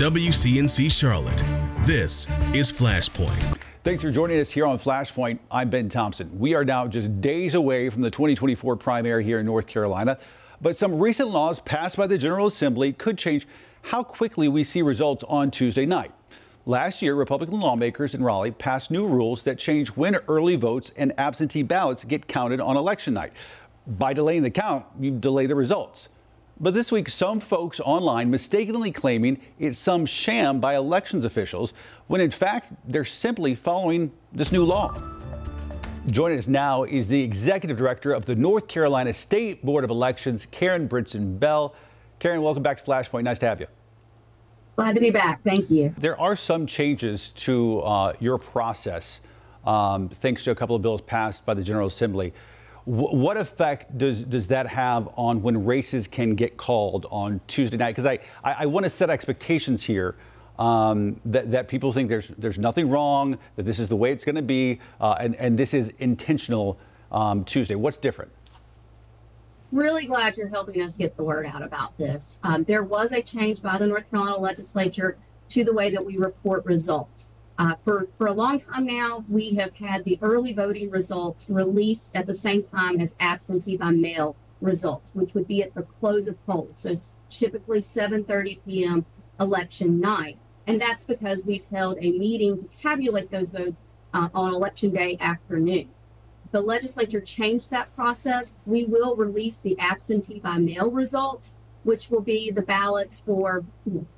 WCNC Charlotte. This is Flashpoint. Thanks for joining us here on Flashpoint. I'm Ben Thompson. We are now just days away from the 2024 primary here in North Carolina, but some recent laws passed by the General Assembly could change how quickly we see results on Tuesday night. Last year, Republican lawmakers in Raleigh passed new rules that change when early votes and absentee ballots get counted on election night. By delaying the count, you delay the results. But this week, some folks online mistakenly claiming it's some sham by elections officials, when in fact, they're simply following this new law. Joining us now is the executive director of the North Carolina State Board of Elections, Karen Brinson Bell. Karen, welcome back to Flashpoint. Nice to have you. Glad to be back. Thank you. There are some changes to uh, your process, um, thanks to a couple of bills passed by the General Assembly what effect does does that have on when races can get called on Tuesday night? Because I, I, I want to set expectations here um, that, that people think there's there's nothing wrong, that this is the way it's going to be, uh, and, and this is intentional um, Tuesday. What's different? Really glad you're helping us get the word out about this. Um, there was a change by the North Carolina legislature to the way that we report results. Uh, for, for a long time now, we have had the early voting results released at the same time as absentee by mail results, which would be at the close of polls. So typically 7:30 p.m. election night, and that's because we've held a meeting to tabulate those votes uh, on election day afternoon. The legislature changed that process. We will release the absentee by mail results, which will be the ballots for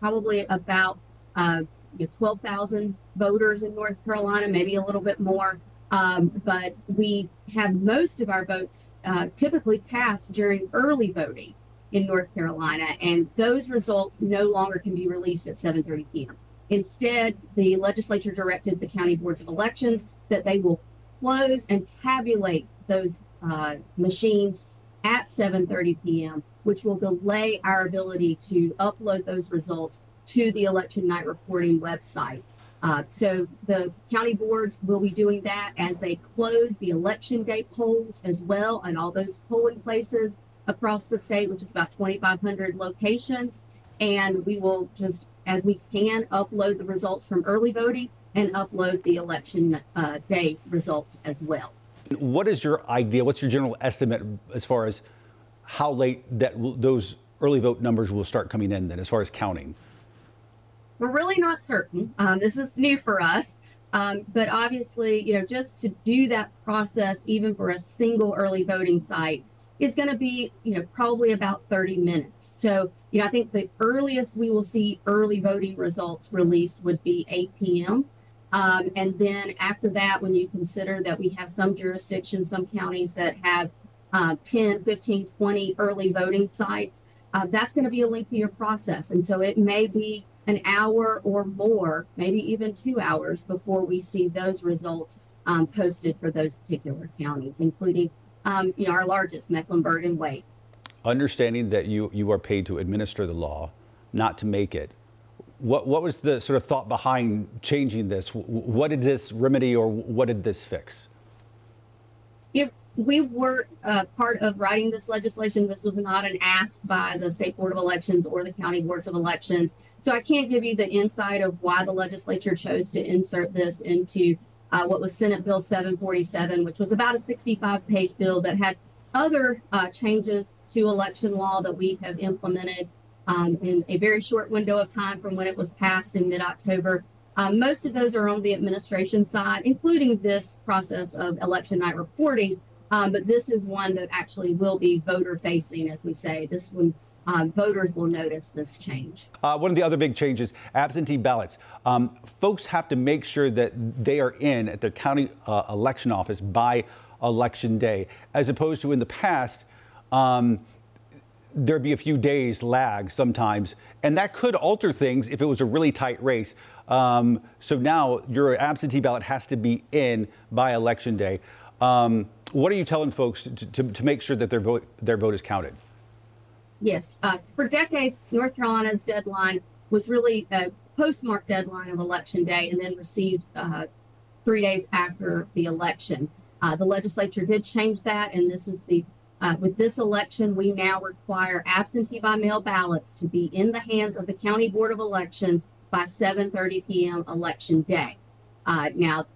probably about uh, you know, 12,000 voters in North Carolina, maybe a little bit more. Um, but we have most of our votes uh, typically cast during early voting in North Carolina, and those results no longer can be released at 7:30 p.m. Instead, the legislature directed the county boards of elections that they will close and tabulate those uh, machines at 7:30 p.m., which will delay our ability to upload those results to the election night reporting website. Uh, so the county boards will be doing that as they close the election day polls as well and all those polling places across the state, which is about 2,500 locations. And we will just, as we can, upload the results from early voting and upload the election uh, day results as well. What is your idea? What's your general estimate as far as how late that those early vote numbers will start coming in then, as far as counting? We're really not certain. Um, this is new for us. Um, but obviously, you know, just to do that process, even for a single early voting site, is going to be, you know, probably about 30 minutes. So, you know, I think the earliest we will see early voting results released would be 8 p.m. Um, and then after that, when you consider that we have some jurisdictions, some counties that have uh, 10, 15, 20 early voting sites, uh, that's going to be a lengthier process. And so it may be an hour or more, maybe even two hours before we see those results um, posted for those particular counties, including um, you know our largest, Mecklenburg and Wake. Understanding that you you are paid to administer the law, not to make it. What what was the sort of thought behind changing this? What did this remedy or what did this fix? If we were uh, part of writing this legislation. This was not an ask by the State Board of Elections or the county boards of elections. So I can't give you the insight of why the legislature chose to insert this into uh, what was Senate Bill 747, which was about a 65 page bill that had other uh, changes to election law that we have implemented um, in a very short window of time from when it was passed in mid October. Um, most of those are on the administration side, including this process of election night reporting. Um, but this is one that actually will be voter facing, as we say. This one um, voters will notice this change. Uh, one of the other big changes absentee ballots. Um, folks have to make sure that they are in at their county uh, election office by election day, as opposed to in the past. Um, there'd be a few days lag sometimes, and that could alter things if it was a really tight race. Um, so now your absentee ballot has to be in by election day. Um, what are you telling folks to, to, to make sure that their vote, their vote is counted? Yes. Uh, for decades, North Carolina's deadline was really a postmark deadline of election day and then received uh, three days after the election. Uh, the legislature did change that, and this is the Uh, with this election, we now require absentee by mail ballots to be in the hands of the County Board of Elections by 7:30 p.m. election day. Uh, now,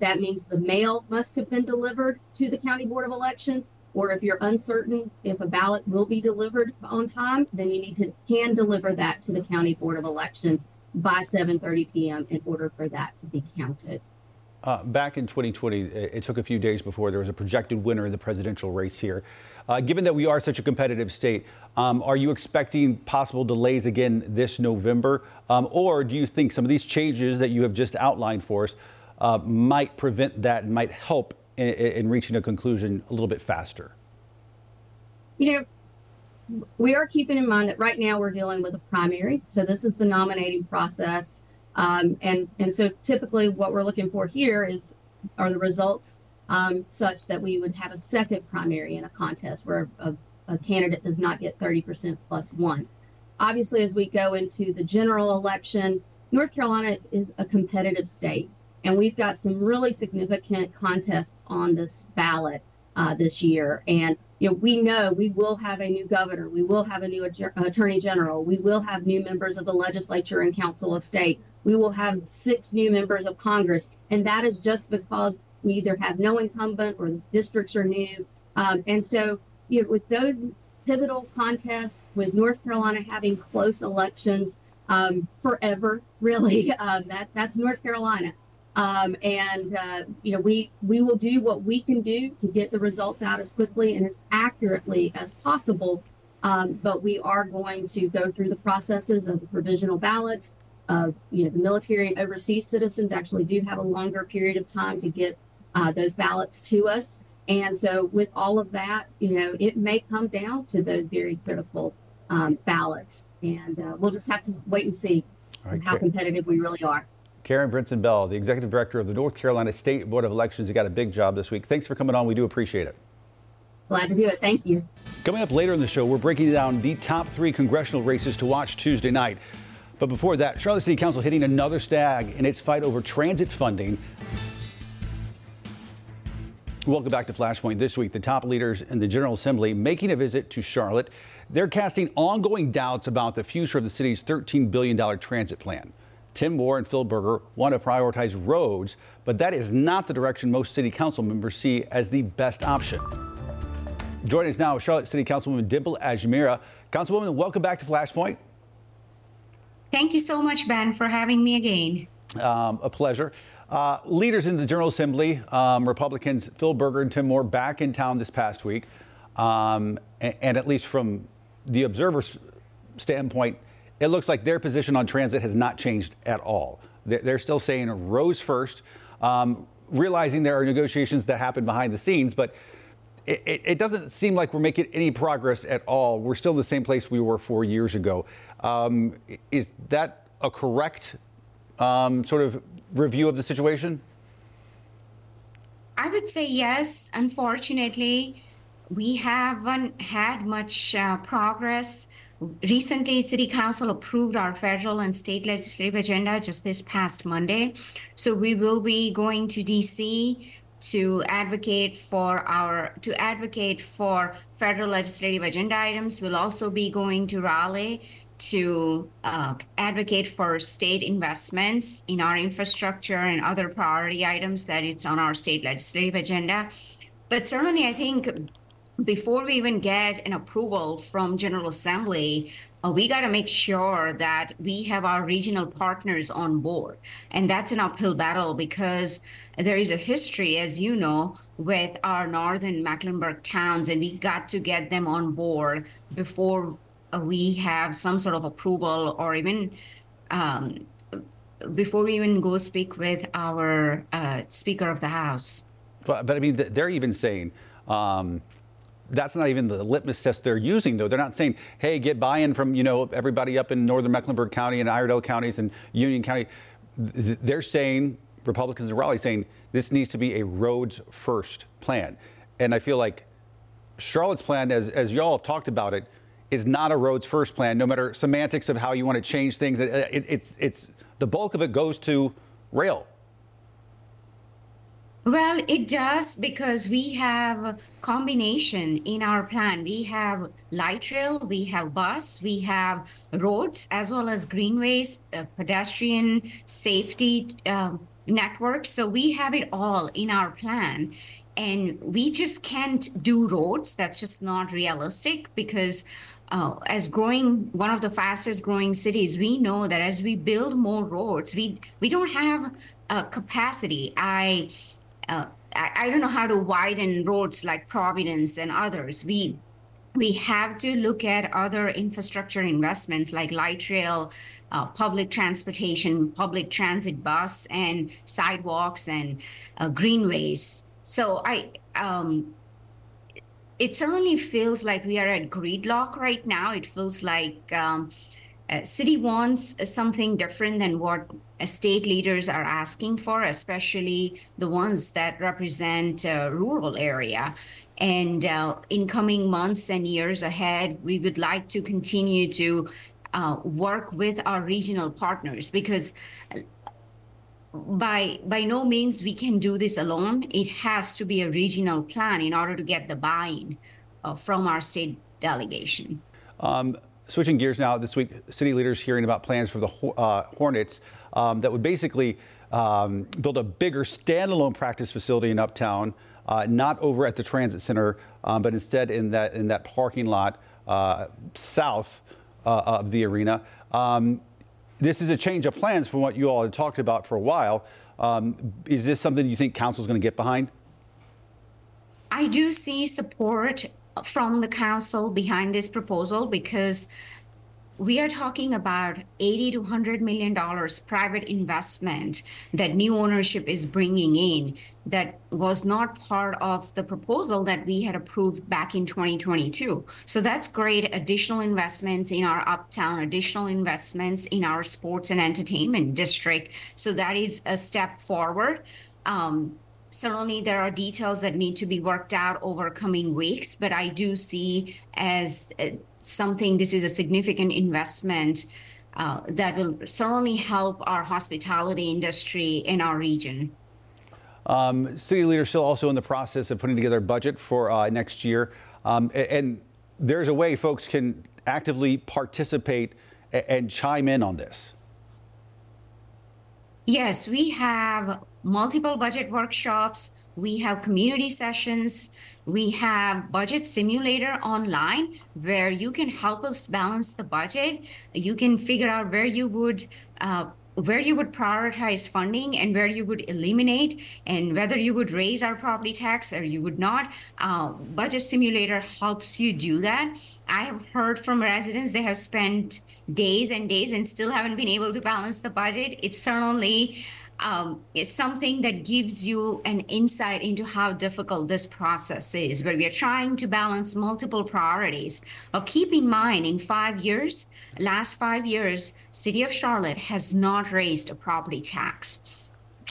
that means the mail must have been delivered to the County Board of Elections, or if you're uncertain if a ballot will be delivered on time, then you need to hand deliver that to the County Board of Elections by 7:30 p.m. in order for that to be counted. Uh, back in 2020, it took a few days before there was a projected winner in the presidential race here. Uh, given that we are such a competitive state, um, are you expecting possible delays again this November? Um, or do you think some of these changes that you have just outlined for us uh, might prevent that and might help in, in reaching a conclusion a little bit faster? You know, we are keeping in mind that right now we're dealing with a primary. So this is the nominating process. Um, and, and so typically what we're looking for here is are the results um, such that we would have a second primary in a contest where a, a candidate does not get 30% plus one. Obviously, as we go into the general election, North Carolina is a competitive state, and we've got some really significant contests on this ballot uh, this year. And you know, we know we will have a new governor, we will have a new attorney general, we will have new members of the legislature and council of state, we will have six new members of Congress, and that is just because we either have no incumbent or the districts are new. Um, and so, you know, with those pivotal contests, with North Carolina having close elections um, forever, really, uh, that that's North Carolina. Um, and uh, you know, we we will do what we can do to get the results out as quickly and as accurately as possible. Um, but we are going to go through the processes of the provisional ballots. Uh, you know, the military and overseas citizens actually do have a longer period of time to get uh, those ballots to us. And so, with all of that, you know, it may come down to those very critical um, ballots, and uh, we'll just have to wait and see right, how competitive we really are. Karen Brinson Bell, the executive director of the North Carolina State Board of Elections, you got a big job this week. Thanks for coming on. We do appreciate it. Glad to do it. Thank you. Coming up later in the show, we're breaking down the top three congressional races to watch Tuesday night. But before that, Charlotte City Council hitting another stag in its fight over transit funding Welcome back to Flashpoint. This week, the top leaders in the General Assembly making a visit to Charlotte. They're casting ongoing doubts about the future of the city's $13 billion transit plan. Tim Moore and Phil Berger want to prioritize roads, but that is not the direction most city council members see as the best option. Joining us now, Charlotte City Councilwoman Dimple Ajmera. Councilwoman, welcome back to Flashpoint. Thank you so much, Ben, for having me again. Um, a pleasure. Uh, leaders in the General Assembly, um, Republicans Phil Berger and Tim Moore, back in town this past week. Um, and, and, at least from the observer's standpoint, it looks like their position on transit has not changed at all. They're, still saying roads first, um, realizing there are negotiations that happen behind the scenes, but it, it, it, doesn't seem like we're making any progress at all. We're still in the same place we were four years ago. Um, is that a correct um, sort of review of the situation? I would say yes. Unfortunately, we haven't had much uh, progress. Recently, City Council approved our federal and state legislative agenda just this past Monday. So we will be going to DC to advocate for our to advocate for federal legislative agenda items. We'll also be going to Raleigh to uh, advocate for state investments in our infrastructure and other priority items that it's on our state legislative agenda. But certainly, I think before we even get an approval from General Assembly, uh, we got to make sure that we have our regional partners on board. And that's an uphill battle because there is a history, as you know, with our northern Mecklenburg towns, and we got to get them on board before uh, we have some sort of approval or even um, before we even go speak with our uh, Speaker of the House. But, but I mean, they're even saying um, that's not even the litmus test they're using, though. They're not saying, hey, get buy in from, you know, everybody up in northern Mecklenburg County and Iredell counties and Union County. They're saying, Republicans in Raleigh saying, this needs to be a roads first plan. And I feel like Charlotte's plan, as, as y'all have talked about it, is not a roads first plan, no matter semantics of how you want to change things. It, it, it's, it's the bulk of it goes to rail. Well, it does because we have combination in our plan. We have light rail, we have bus, we have roads as well as greenways, uh, pedestrian safety um, networks. So we have it all in our plan. And we just can't do roads. That's just not realistic because uh, as growing one of the fastest growing cities, we know that as we build more roads, we we don't have uh, capacity. I uh, I, I don't know how to widen roads like Providence and others. We we have to look at other infrastructure investments like light rail, uh, public transportation, public transit bus, and sidewalks and uh, greenways. So I, um, it certainly feels like we are at gridlock right now. It feels like um, uh, city wants something different than what state leaders are asking for, especially the ones that represent a rural area. And uh, in coming months and years ahead, we would like to continue to uh, work with our regional partners because uh, by by no means we can do this alone. It has to be a regional plan in order to get the buy-in uh, from our state delegation. Um, switching gears now, this week, city leaders hearing about plans for the uh, Hornets um, that would basically um, build a bigger standalone practice facility in Uptown, uh, not over at the Transit Center, um, but instead in that in that parking lot uh, south uh, of the arena. Um, this is a change of plans from what you all had talked about for a while. Um, is this something you think council is going to get behind? I do see support from the council behind this proposal because we are talking about 80 to 100 million dollars private investment that new ownership is bringing in that was not part of the proposal that we had approved back in 2022 so that's great additional investments in our uptown additional investments in our sports and entertainment district. So that is a step forward. Um, certainly there are details that need to be worked out over coming weeks but i do see as uh, something, this is a significant investment uh, that will certainly help our hospitality industry in our region. Um, city leaders still also in the process of putting together a budget for uh, next year. Um, and, and, there's a way folks can actively participate and, and chime in on this. Yes, we have multiple budget workshops. We have community sessions. We have budget simulator online where you can help us balance the budget. You can figure out where you would uh, where you would prioritize funding and where you would eliminate and whether you would raise our property tax or you would not. Uh, budget simulator helps you do that. I have heard from residents they have spent days and days and still haven't been able to balance the budget. It's certainly um, is something that gives you an insight into how difficult this process is, where we are trying to balance multiple priorities. But keep in mind, in five years, last five years, City of Charlotte has not raised a property tax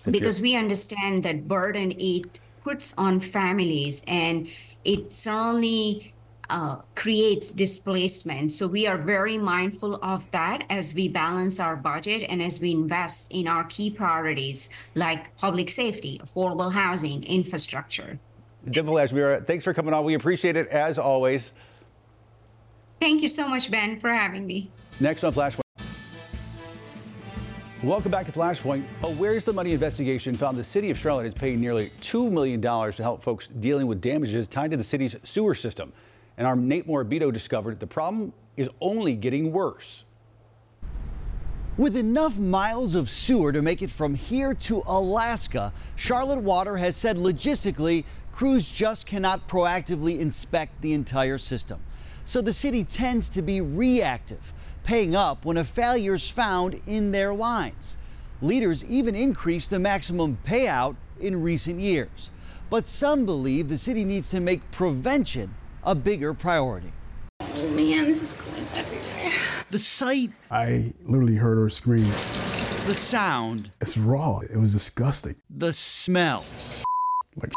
because we understand that burden it puts on families and it certainly uh, creates displacement. So we are very mindful of that as we balance our budget and as we invest in our key priorities like public safety, affordable housing, infrastructure. Dimple Ajmera, thanks for coming on. We appreciate it as always. Thank you so much, Ben, for having me. Next on Flashpoint. Welcome back to Flashpoint. A Where's the Money investigation found the city of Charlotte is paying nearly $2 million to help folks dealing with damages tied to the city's sewer system. And our Nate Morabito discovered the problem is only getting worse. With enough miles of sewer to make it from here to Alaska, Charlotte Water has said logistically, crews just cannot proactively inspect the entire system. So the city tends to be reactive, paying up when a failure is found in their lines. Leaders even increased the maximum payout in recent years. But some believe the city needs to make prevention a bigger priority. Oh man, this is going everywhere. The sight. I literally heard her scream. The sound. It's raw. It was disgusting. The smell. Like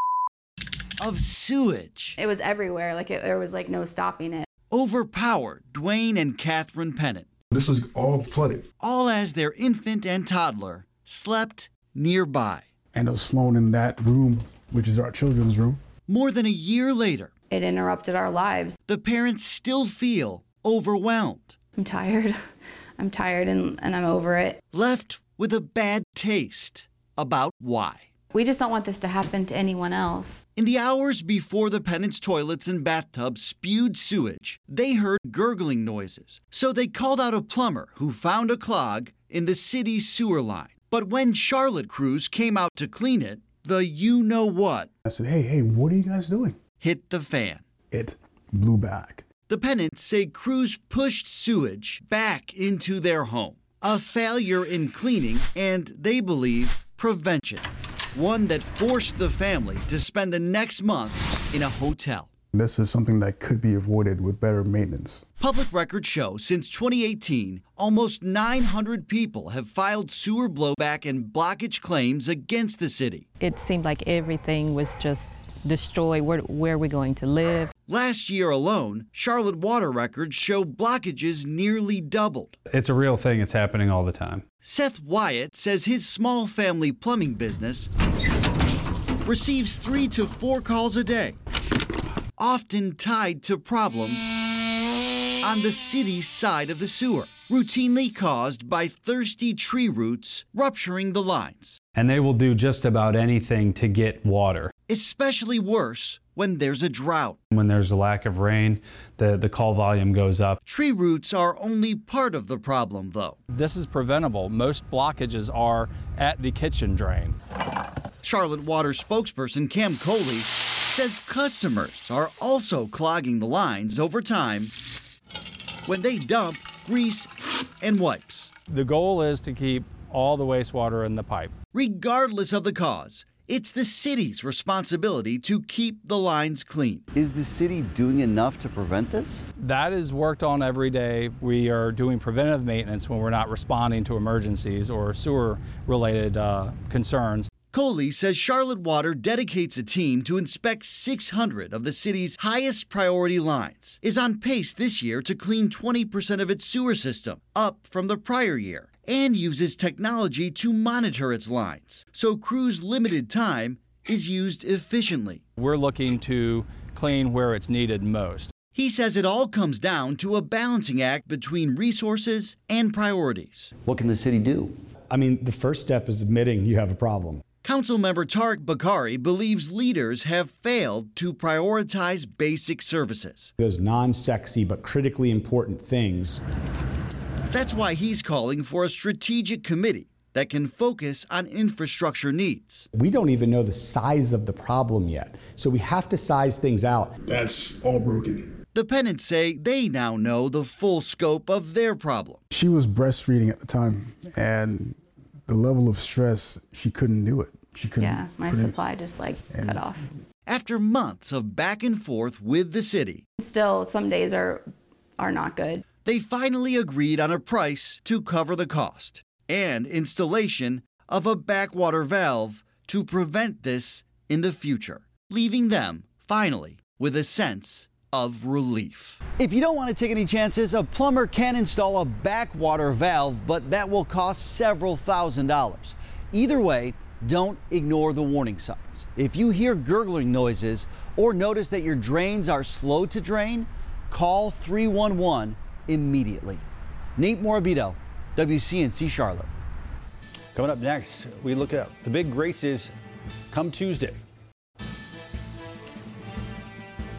of sewage. It was everywhere. Like it, there was like no stopping it. Overpowered Dwayne and Catherine Pennant. This was all flooded. All as their infant and toddler slept nearby. and it was flown in that room, which is our children's room. More than a year later, It interrupted our lives. the parents still feel overwhelmed, I'm tired. I'm tired and, and I'm over it. left with a bad taste about why. We just don't want this to happen to anyone else. In the hours before the Pennants toilets and bathtubs spewed sewage, they heard gurgling noises. So they called out a plumber who found a clog in the city's sewer line. But when Charlotte crews came out to clean it, the you know what I said, hey, hey, what are you guys doing? Hit the fan. It blew back. The Pennants say crews pushed sewage back into their home. A failure in cleaning and, they believe, prevention. One that forced the family to spend the next month in a hotel. This is something that could be avoided with better maintenance. Public records show since 2018, almost 900 people have filed sewer blowback and blockage claims against the city. It seemed like everything was just destroyed. Where, where are we going to live? Last year alone, Charlotte water records show blockages nearly doubled. It's a real thing. It's happening all the time. Seth Wyatt says his small family plumbing business receives three to four calls a day, often tied to problems on the city's side of the sewer, routinely caused by thirsty tree roots rupturing the lines. And they will do just about anything to get water. Especially worse when there's a drought. When there's a lack of rain, the, the call volume goes up. Tree roots are only part of the problem, though. This is preventable. Most blockages are at the kitchen drain. Charlotte Water spokesperson Cam Coley says customers are also clogging the lines over time when they dump grease and wipes. The goal is to keep all the wastewater in the pipe. Regardless of the cause, it's the city's responsibility to keep the lines clean. Is the city doing enough to prevent this? That is worked on every day. We are doing preventive maintenance when we're not responding to emergencies or sewer related uh, concerns. Coley says Charlotte Water dedicates a team to inspect 600 of the city's highest priority lines, is on pace this year to clean 20% of its sewer system, up from the prior year, and uses technology to monitor its lines, so crews' limited time is used efficiently. We're looking to clean where it's needed most. He says it all comes down to a balancing act between resources and priorities. What can the city do? I mean, the first step is admitting you have a problem. Councilmember Tariq Bokhari believes leaders have failed to prioritize basic services. Those non sexy but critically important things. That's why he's calling for a strategic committee that can focus on infrastructure needs. We don't even know the size of the problem yet, so we have to size things out. That's all broken. The Pennants say they now know the full scope of their problem. She was breastfeeding at the time, and the level of stress, she couldn't do it. She couldn't. Yeah, my produce. supply just like cut off. After months of back and forth with the city, Still, some days are are not good. They finally agreed on a price to cover the cost and installation of a backwater valve to prevent this in the future, leaving them finally with a sense of relief. If you don't want to take any chances, a plumber can install a backwater valve, but that will cost several thousand dollars. Either way, don't ignore the warning signs. If you hear gurgling noises or notice that your drains are slow to drain, call 311 immediately. Nate Morabito, WCNC Charlotte. Coming up next, we look at the big races come Tuesday.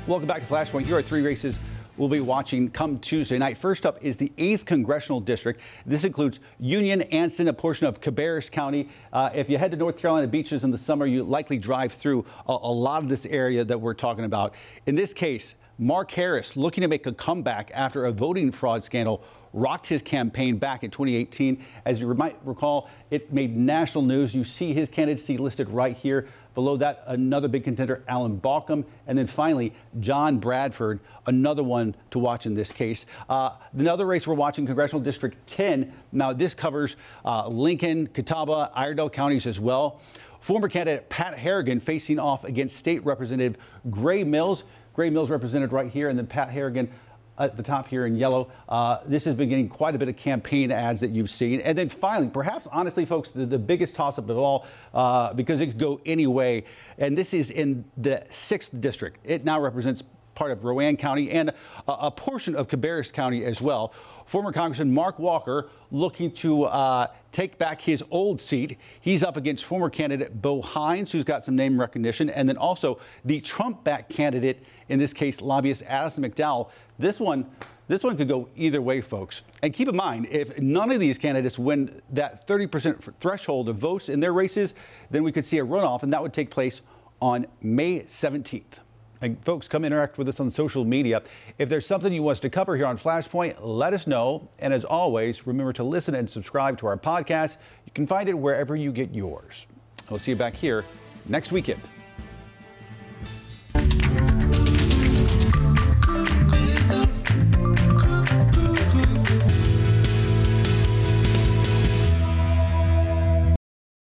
Welcome back to Flashpoint. Here are three races we'll be watching come Tuesday night. First up is the 8th Congressional District. This includes Union, Anson, a portion of Cabarrus County. Uh, if you head to North Carolina beaches in the summer, you likely drive through a, a lot of this area that we're talking about. In this case, Mark Harris looking to make a comeback after a voting fraud scandal rocked his campaign back in 2018. As you might recall, it made national news. You see his candidacy listed right here. Below that, another big contender, Alan Baucom. And then finally, John Bradford, another one to watch in this case. Uh, another race we're watching, Congressional District 10. Now, this covers uh, Lincoln, Catawba, Iredell counties as well. Former candidate Pat Harrigan facing off against State Representative Grey Mills. Grey Mills represented right here, and then Pat Harrigan at the top here in yellow. Uh, this has been getting quite a bit of campaign ads that you've seen. And then finally, perhaps honestly, folks, the, the biggest toss up of all, uh, because it could go any way. And this is in the 6th district. It now represents part of Rowan County and a, a portion of Cabarrus County as well. Former Congressman Mark Walker looking to uh, take back his old seat. He's up against former candidate Bo Hines, who's got some name recognition, and then also the Trump back candidate, in this case, lobbyist Addison McDowell. This one, this one could go either way, folks. And keep in mind, if none of these candidates win that 30% threshold of votes in their races, then we could see a runoff, and that would take place on May 17th. And folks, come interact with us on social media. If there's something you want us to cover here on Flashpoint, let us know. And as always, remember to listen and subscribe to our podcast. You can find it wherever you get yours. We'll see you back here next weekend.